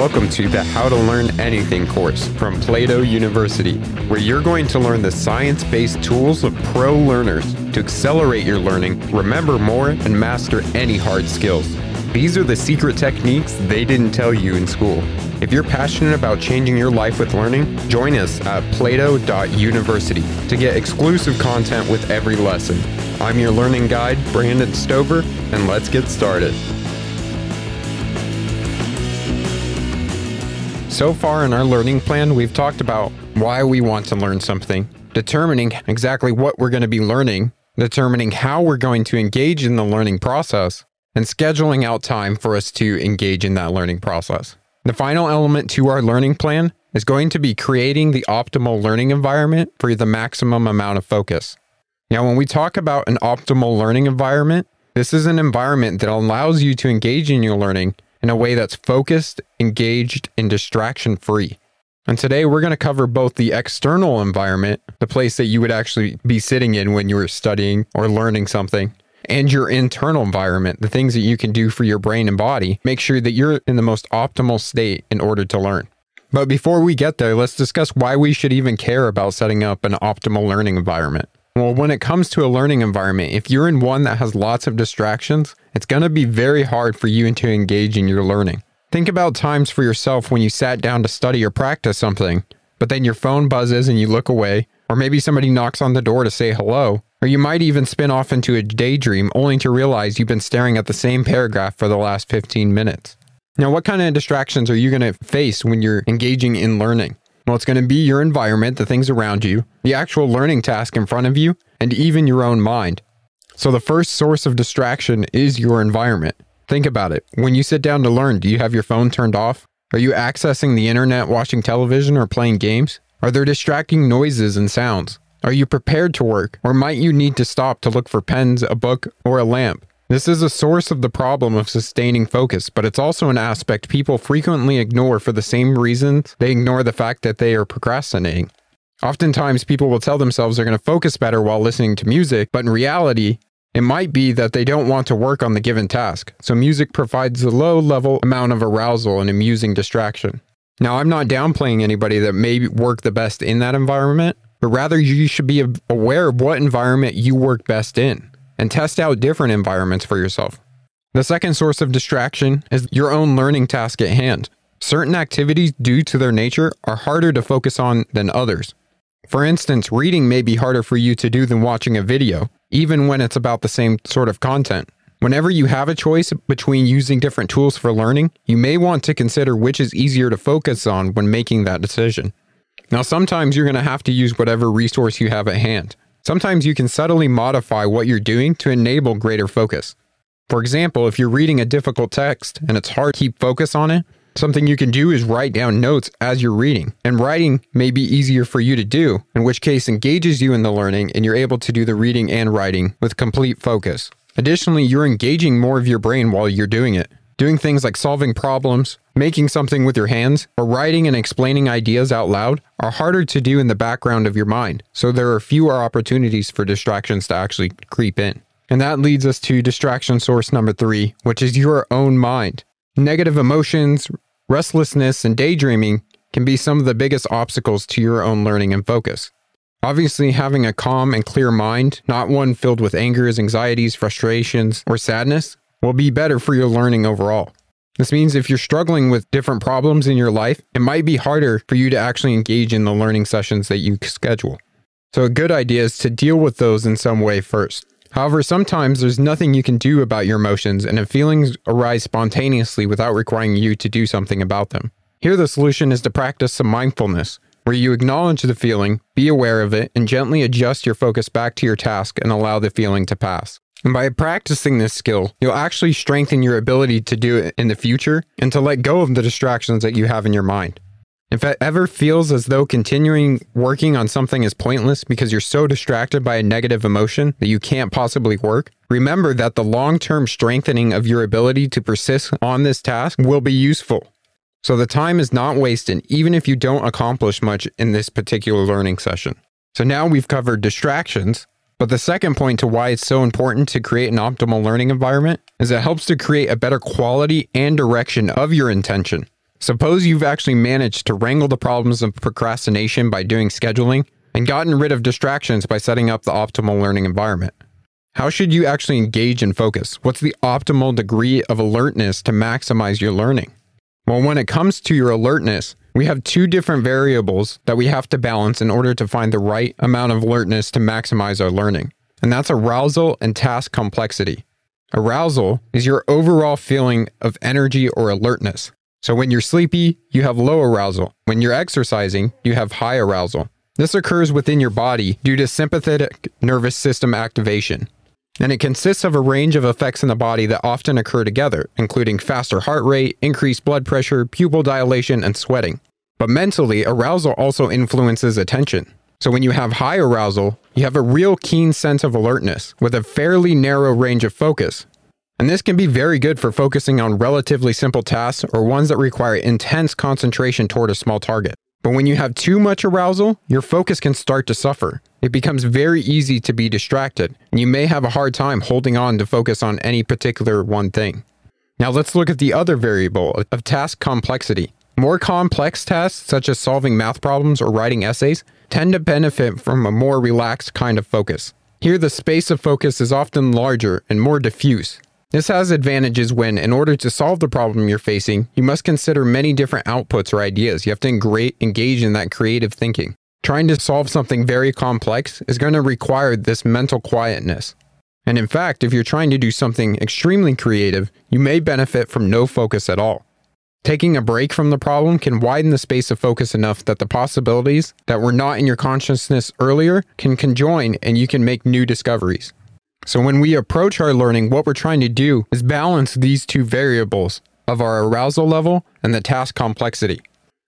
Welcome to the How to Learn Anything course from Plato University, where you're going to learn the science based tools of pro learners to accelerate your learning, remember more, and master any hard skills. These are the secret techniques they didn't tell you in school. If you're passionate about changing your life with learning, join us at plato.university to get exclusive content with every lesson. I'm your learning guide, Brandon Stover, and let's get started. So far in our learning plan, we've talked about why we want to learn something, determining exactly what we're going to be learning, determining how we're going to engage in the learning process, and scheduling out time for us to engage in that learning process. The final element to our learning plan is going to be creating the optimal learning environment for the maximum amount of focus. Now, when we talk about an optimal learning environment, this is an environment that allows you to engage in your learning in a way that's focused, engaged, and distraction free. And today we're going to cover both the external environment, the place that you would actually be sitting in when you were studying or learning something, and your internal environment, the things that you can do for your brain and body. Make sure that you're in the most optimal state in order to learn. But before we get there, let's discuss why we should even care about setting up an optimal learning environment. Well, when it comes to a learning environment, if you're in one that has lots of distractions, it's going to be very hard for you to engage in your learning. Think about times for yourself when you sat down to study or practice something, but then your phone buzzes and you look away, or maybe somebody knocks on the door to say hello, or you might even spin off into a daydream only to realize you've been staring at the same paragraph for the last 15 minutes. Now, what kind of distractions are you going to face when you're engaging in learning? Well, it's going to be your environment, the things around you, the actual learning task in front of you, and even your own mind. So, the first source of distraction is your environment. Think about it. When you sit down to learn, do you have your phone turned off? Are you accessing the internet, watching television, or playing games? Are there distracting noises and sounds? Are you prepared to work, or might you need to stop to look for pens, a book, or a lamp? This is a source of the problem of sustaining focus, but it's also an aspect people frequently ignore for the same reasons they ignore the fact that they are procrastinating. Oftentimes, people will tell themselves they're going to focus better while listening to music, but in reality, it might be that they don't want to work on the given task, so music provides a low level amount of arousal and amusing distraction. Now, I'm not downplaying anybody that may work the best in that environment, but rather you should be aware of what environment you work best in and test out different environments for yourself. The second source of distraction is your own learning task at hand. Certain activities, due to their nature, are harder to focus on than others. For instance, reading may be harder for you to do than watching a video, even when it's about the same sort of content. Whenever you have a choice between using different tools for learning, you may want to consider which is easier to focus on when making that decision. Now, sometimes you're going to have to use whatever resource you have at hand. Sometimes you can subtly modify what you're doing to enable greater focus. For example, if you're reading a difficult text and it's hard to keep focus on it, something you can do is write down notes as you're reading. And writing may be easier for you to do, in which case engages you in the learning and you're able to do the reading and writing with complete focus. Additionally, you're engaging more of your brain while you're doing it. Doing things like solving problems, making something with your hands, or writing and explaining ideas out loud are harder to do in the background of your mind, so there are fewer opportunities for distractions to actually creep in. And that leads us to distraction source number three, which is your own mind. Negative emotions, restlessness, and daydreaming can be some of the biggest obstacles to your own learning and focus. Obviously, having a calm and clear mind, not one filled with angers, anxieties, frustrations, or sadness, will be better for your learning overall. This means if you're struggling with different problems in your life, it might be harder for you to actually engage in the learning sessions that you schedule. So, a good idea is to deal with those in some way first. However, sometimes there's nothing you can do about your emotions, and if feelings arise spontaneously without requiring you to do something about them. Here, the solution is to practice some mindfulness, where you acknowledge the feeling, be aware of it, and gently adjust your focus back to your task and allow the feeling to pass. And by practicing this skill, you'll actually strengthen your ability to do it in the future and to let go of the distractions that you have in your mind. If it ever feels as though continuing working on something is pointless because you're so distracted by a negative emotion that you can't possibly work, remember that the long term strengthening of your ability to persist on this task will be useful. So the time is not wasted, even if you don't accomplish much in this particular learning session. So now we've covered distractions, but the second point to why it's so important to create an optimal learning environment is it helps to create a better quality and direction of your intention. Suppose you've actually managed to wrangle the problems of procrastination by doing scheduling and gotten rid of distractions by setting up the optimal learning environment. How should you actually engage and focus? What's the optimal degree of alertness to maximize your learning? Well, when it comes to your alertness, we have two different variables that we have to balance in order to find the right amount of alertness to maximize our learning. And that's arousal and task complexity. Arousal is your overall feeling of energy or alertness. So when you're sleepy, you have low arousal. When you're exercising, you have high arousal. This occurs within your body due to sympathetic nervous system activation. And it consists of a range of effects in the body that often occur together, including faster heart rate, increased blood pressure, pupil dilation, and sweating. But mentally, arousal also influences attention. So when you have high arousal, you have a real keen sense of alertness with a fairly narrow range of focus. And this can be very good for focusing on relatively simple tasks or ones that require intense concentration toward a small target. But when you have too much arousal, your focus can start to suffer. It becomes very easy to be distracted, and you may have a hard time holding on to focus on any particular one thing. Now let's look at the other variable of task complexity. More complex tasks, such as solving math problems or writing essays, tend to benefit from a more relaxed kind of focus. Here, the space of focus is often larger and more diffuse, this has advantages when, in order to solve the problem you're facing, you must consider many different outputs or ideas. You have to engage in that creative thinking. Trying to solve something very complex is going to require this mental quietness. And in fact, if you're trying to do something extremely creative, you may benefit from no focus at all. Taking a break from the problem can widen the space of focus enough that the possibilities that were not in your consciousness earlier can conjoin and you can make new discoveries. So when we approach our learning, what we're trying to do is balance these two variables of our arousal level and the task complexity.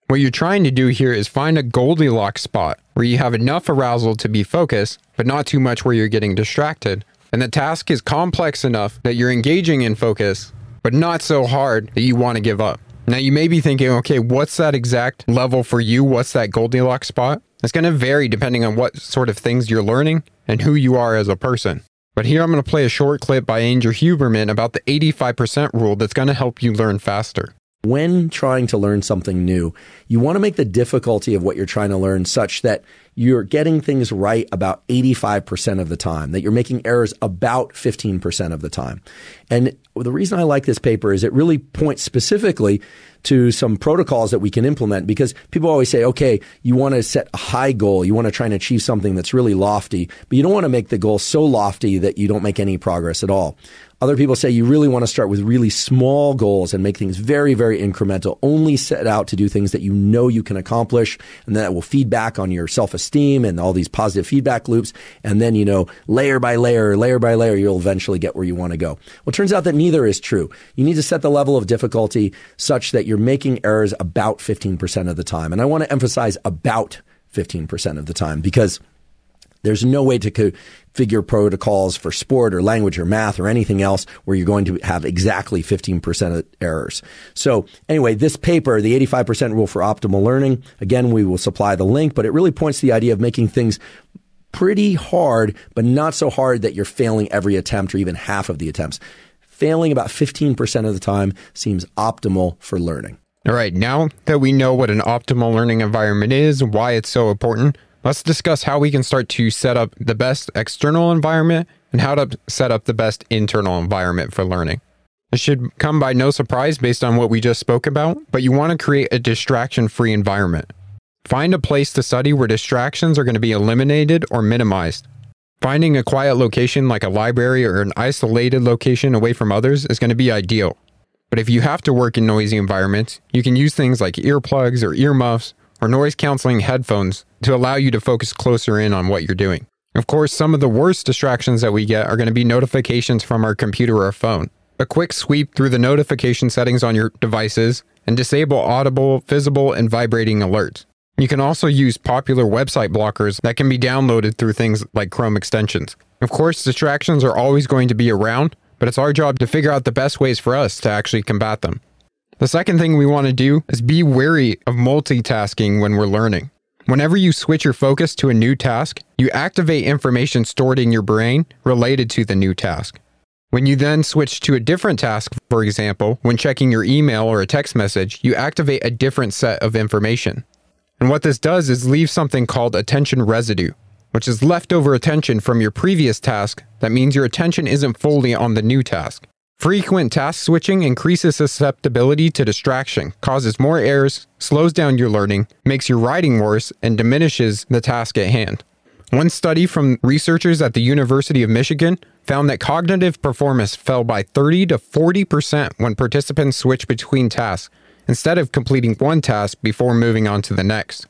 What you're trying to do here is find a Goldilocks spot where you have enough arousal to be focused, but not too much where you're getting distracted. And the task is complex enough that you're engaging in focus, but not so hard that you want to give up. Now, you may be thinking, okay, what's that exact level for you? What's that Goldilocks spot? It's going to vary depending on what sort of things you're learning and who you are as a person. But here I'm going to play a short clip by Andrew Huberman about the 85% rule that's going to help you learn faster. When trying to learn something new, you want to make the difficulty of what you're trying to learn such that you're getting things right about 85% of the time, that you're making errors about 15% of the time. And the reason I like this paper is it really points specifically to some protocols that we can implement because people always say, okay, you want to set a high goal. You want to try and achieve something that's really lofty, but you don't want to make the goal so lofty that you don't make any progress at all. Other people say you really want to start with really small goals and make things very, very incremental. Only set out to do things that you know you can accomplish and that will feed back on your self esteem and all these positive feedback loops. And then, you know, layer by layer, layer by layer, you'll eventually get where you want to go. Well, it turns out that neither is true. You need to set the level of difficulty such that you're making errors about 15% of the time. And I want to emphasize about 15% of the time because there's no way to configure protocols for sport or language or math or anything else where you're going to have exactly 15% of errors. So anyway, this paper, the 85% rule for optimal learning, again, we will supply the link, but it really points to the idea of making things pretty hard, but not so hard that you're failing every attempt or even half of the attempts. Failing about 15% of the time seems optimal for learning. All right, now that we know what an optimal learning environment is, why it's so important, Let's discuss how we can start to set up the best external environment and how to set up the best internal environment for learning. It should come by no surprise based on what we just spoke about, but you want to create a distraction free environment. Find a place to study where distractions are going to be eliminated or minimized. Finding a quiet location like a library or an isolated location away from others is going to be ideal. But if you have to work in noisy environments, you can use things like earplugs or earmuffs or noise canceling headphones to allow you to focus closer in on what you're doing. Of course, some of the worst distractions that we get are going to be notifications from our computer or phone. A quick sweep through the notification settings on your devices and disable audible, visible, and vibrating alerts. You can also use popular website blockers that can be downloaded through things like Chrome extensions. Of course, distractions are always going to be around, but it's our job to figure out the best ways for us to actually combat them. The second thing we want to do is be wary of multitasking when we're learning. Whenever you switch your focus to a new task, you activate information stored in your brain related to the new task. When you then switch to a different task, for example, when checking your email or a text message, you activate a different set of information. And what this does is leave something called attention residue, which is leftover attention from your previous task that means your attention isn't fully on the new task. Frequent task switching increases susceptibility to distraction, causes more errors, slows down your learning, makes your writing worse, and diminishes the task at hand. One study from researchers at the University of Michigan found that cognitive performance fell by 30 to 40% when participants switched between tasks instead of completing one task before moving on to the next.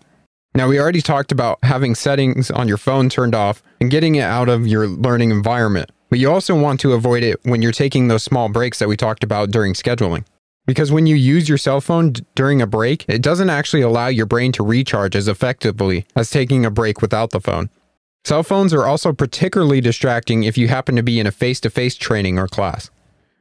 Now, we already talked about having settings on your phone turned off and getting it out of your learning environment, but you also want to avoid it when you're taking those small breaks that we talked about during scheduling. Because when you use your cell phone d- during a break, it doesn't actually allow your brain to recharge as effectively as taking a break without the phone. Cell phones are also particularly distracting if you happen to be in a face to face training or class.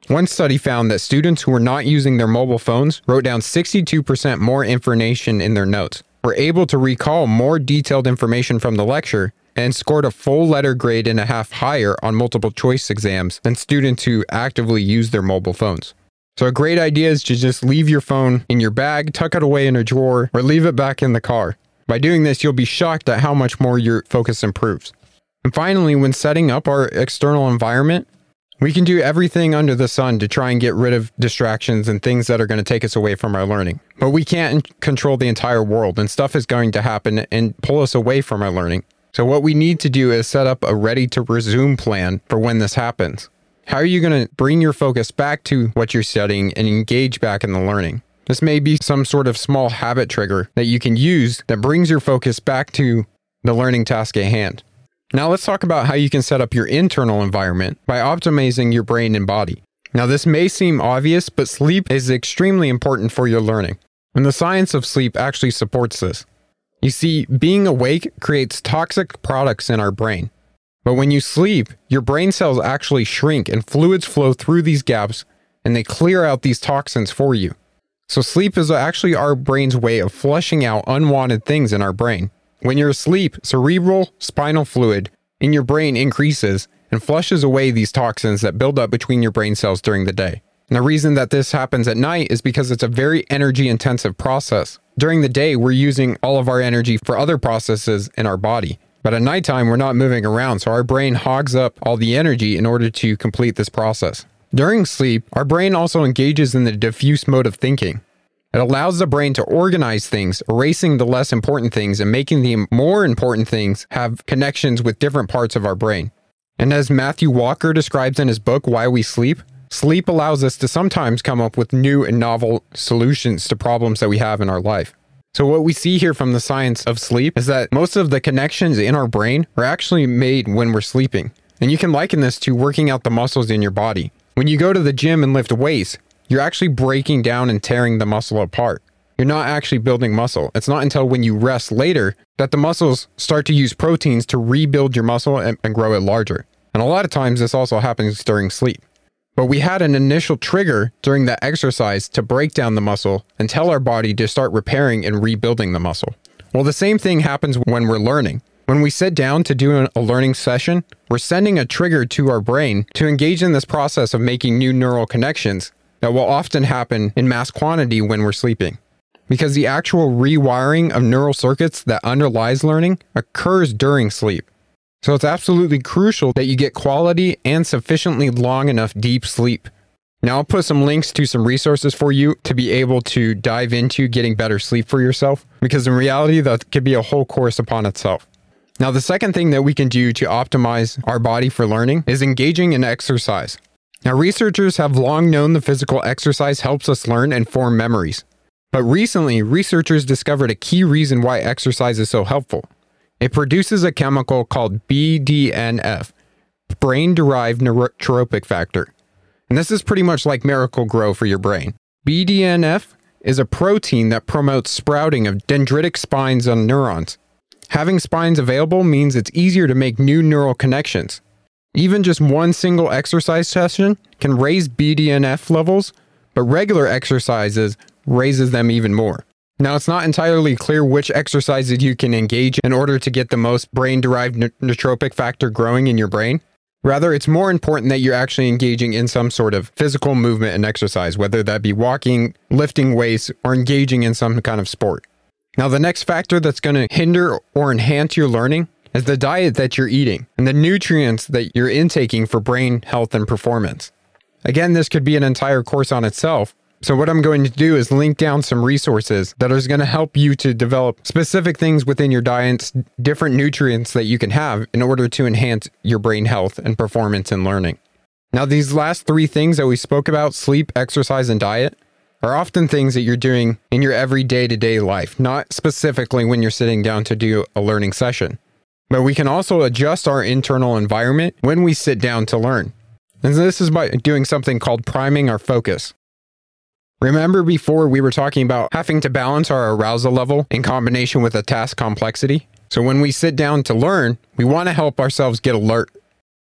One study found that students who were not using their mobile phones wrote down 62% more information in their notes, were able to recall more detailed information from the lecture, and scored a full letter grade and a half higher on multiple choice exams than students who actively use their mobile phones. So, a great idea is to just leave your phone in your bag, tuck it away in a drawer, or leave it back in the car. By doing this, you'll be shocked at how much more your focus improves. And finally, when setting up our external environment, we can do everything under the sun to try and get rid of distractions and things that are going to take us away from our learning. But we can't control the entire world, and stuff is going to happen and pull us away from our learning. So, what we need to do is set up a ready to resume plan for when this happens. How are you going to bring your focus back to what you're studying and engage back in the learning? This may be some sort of small habit trigger that you can use that brings your focus back to the learning task at hand. Now, let's talk about how you can set up your internal environment by optimizing your brain and body. Now, this may seem obvious, but sleep is extremely important for your learning. And the science of sleep actually supports this. You see, being awake creates toxic products in our brain. But when you sleep, your brain cells actually shrink and fluids flow through these gaps and they clear out these toxins for you. So, sleep is actually our brain's way of flushing out unwanted things in our brain. When you're asleep, cerebral spinal fluid in your brain increases and flushes away these toxins that build up between your brain cells during the day. And the reason that this happens at night is because it's a very energy intensive process. During the day, we're using all of our energy for other processes in our body. But at nighttime, we're not moving around, so our brain hogs up all the energy in order to complete this process. During sleep, our brain also engages in the diffuse mode of thinking. It allows the brain to organize things, erasing the less important things and making the more important things have connections with different parts of our brain. And as Matthew Walker describes in his book, Why We Sleep, sleep allows us to sometimes come up with new and novel solutions to problems that we have in our life. So, what we see here from the science of sleep is that most of the connections in our brain are actually made when we're sleeping. And you can liken this to working out the muscles in your body. When you go to the gym and lift weights, you're actually breaking down and tearing the muscle apart. You're not actually building muscle. It's not until when you rest later that the muscles start to use proteins to rebuild your muscle and, and grow it larger. And a lot of times this also happens during sleep. But we had an initial trigger during that exercise to break down the muscle and tell our body to start repairing and rebuilding the muscle. Well, the same thing happens when we're learning. When we sit down to do a learning session, we're sending a trigger to our brain to engage in this process of making new neural connections that will often happen in mass quantity when we're sleeping. Because the actual rewiring of neural circuits that underlies learning occurs during sleep. So it's absolutely crucial that you get quality and sufficiently long enough deep sleep. Now, I'll put some links to some resources for you to be able to dive into getting better sleep for yourself, because in reality, that could be a whole course upon itself. Now, the second thing that we can do to optimize our body for learning is engaging in exercise. Now, researchers have long known the physical exercise helps us learn and form memories. But recently, researchers discovered a key reason why exercise is so helpful. It produces a chemical called BDNF, brain derived neurotrophic factor. And this is pretty much like Miracle-Gro for your brain. BDNF is a protein that promotes sprouting of dendritic spines on neurons. Having spines available means it's easier to make new neural connections. Even just one single exercise session can raise BDNF levels, but regular exercises raises them even more. Now, it's not entirely clear which exercises you can engage in order to get the most brain derived neurotrophic factor growing in your brain, Rather, it's more important that you're actually engaging in some sort of physical movement and exercise, whether that be walking, lifting weights, or engaging in some kind of sport. Now, the next factor that's going to hinder or enhance your learning is the diet that you're eating and the nutrients that you're intaking for brain health and performance. Again, this could be an entire course on itself. So, what I'm going to do is link down some resources that is going to help you to develop specific things within your diets, different nutrients that you can have in order to enhance your brain health and performance in learning. Now, these last three things that we spoke about sleep, exercise, and diet are often things that you're doing in your everyday to day life, not specifically when you're sitting down to do a learning session. But we can also adjust our internal environment when we sit down to learn. And this is by doing something called priming our focus. Remember before we were talking about having to balance our arousal level in combination with a task complexity? So when we sit down to learn, we want to help ourselves get alert.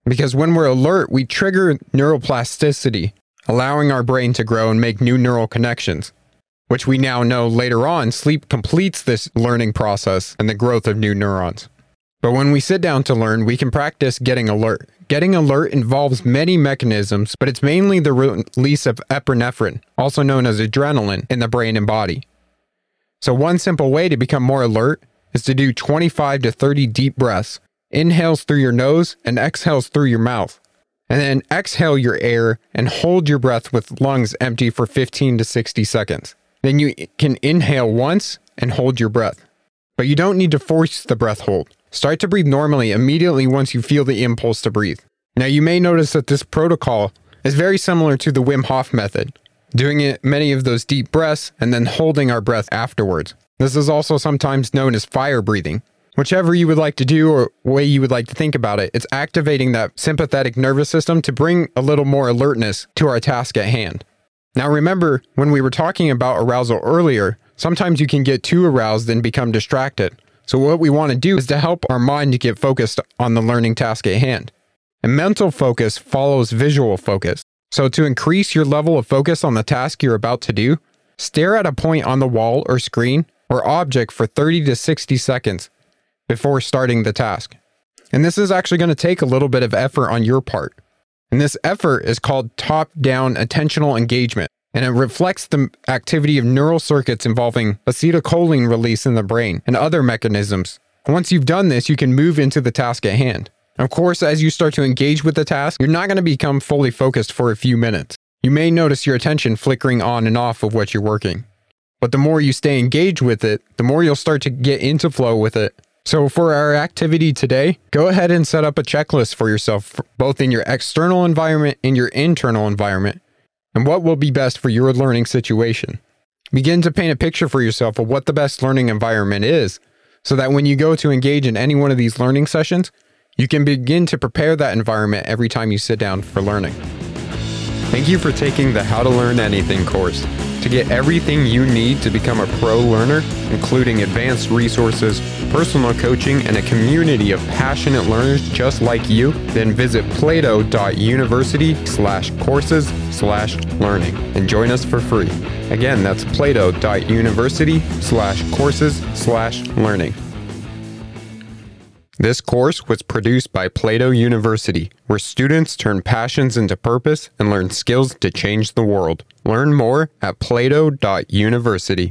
Because when we're alert, we trigger neuroplasticity, allowing our brain to grow and make new neural connections, which we now know later on sleep completes this learning process and the growth of new neurons. But when we sit down to learn, we can practice getting alert. Getting alert involves many mechanisms, but it's mainly the release of epinephrine, also known as adrenaline, in the brain and body. So, one simple way to become more alert is to do 25 to 30 deep breaths, inhales through your nose and exhales through your mouth. And then exhale your air and hold your breath with lungs empty for 15 to 60 seconds. Then you can inhale once and hold your breath. But you don't need to force the breath hold. Start to breathe normally immediately once you feel the impulse to breathe. Now, you may notice that this protocol is very similar to the Wim Hof method, doing it many of those deep breaths and then holding our breath afterwards. This is also sometimes known as fire breathing. Whichever you would like to do or way you would like to think about it, it's activating that sympathetic nervous system to bring a little more alertness to our task at hand. Now, remember when we were talking about arousal earlier, sometimes you can get too aroused and become distracted. So, what we want to do is to help our mind to get focused on the learning task at hand. And mental focus follows visual focus. So, to increase your level of focus on the task you're about to do, stare at a point on the wall or screen or object for 30 to 60 seconds before starting the task. And this is actually going to take a little bit of effort on your part. And this effort is called top down attentional engagement and it reflects the activity of neural circuits involving acetylcholine release in the brain and other mechanisms. Once you've done this, you can move into the task at hand. Of course, as you start to engage with the task, you're not going to become fully focused for a few minutes. You may notice your attention flickering on and off of what you're working. But the more you stay engaged with it, the more you'll start to get into flow with it. So, for our activity today, go ahead and set up a checklist for yourself, both in your external environment and your internal environment, and what will be best for your learning situation. Begin to paint a picture for yourself of what the best learning environment is so that when you go to engage in any one of these learning sessions, you can begin to prepare that environment every time you sit down for learning. Thank you for taking the How to Learn Anything course. To get everything you need to become a pro learner, including advanced resources, personal coaching, and a community of passionate learners just like you, then visit plato.university slash courses slash learning and join us for free. Again, that's plato.university slash courses slash learning. This course was produced by Plato University, where students turn passions into purpose and learn skills to change the world. Learn more at plato.university.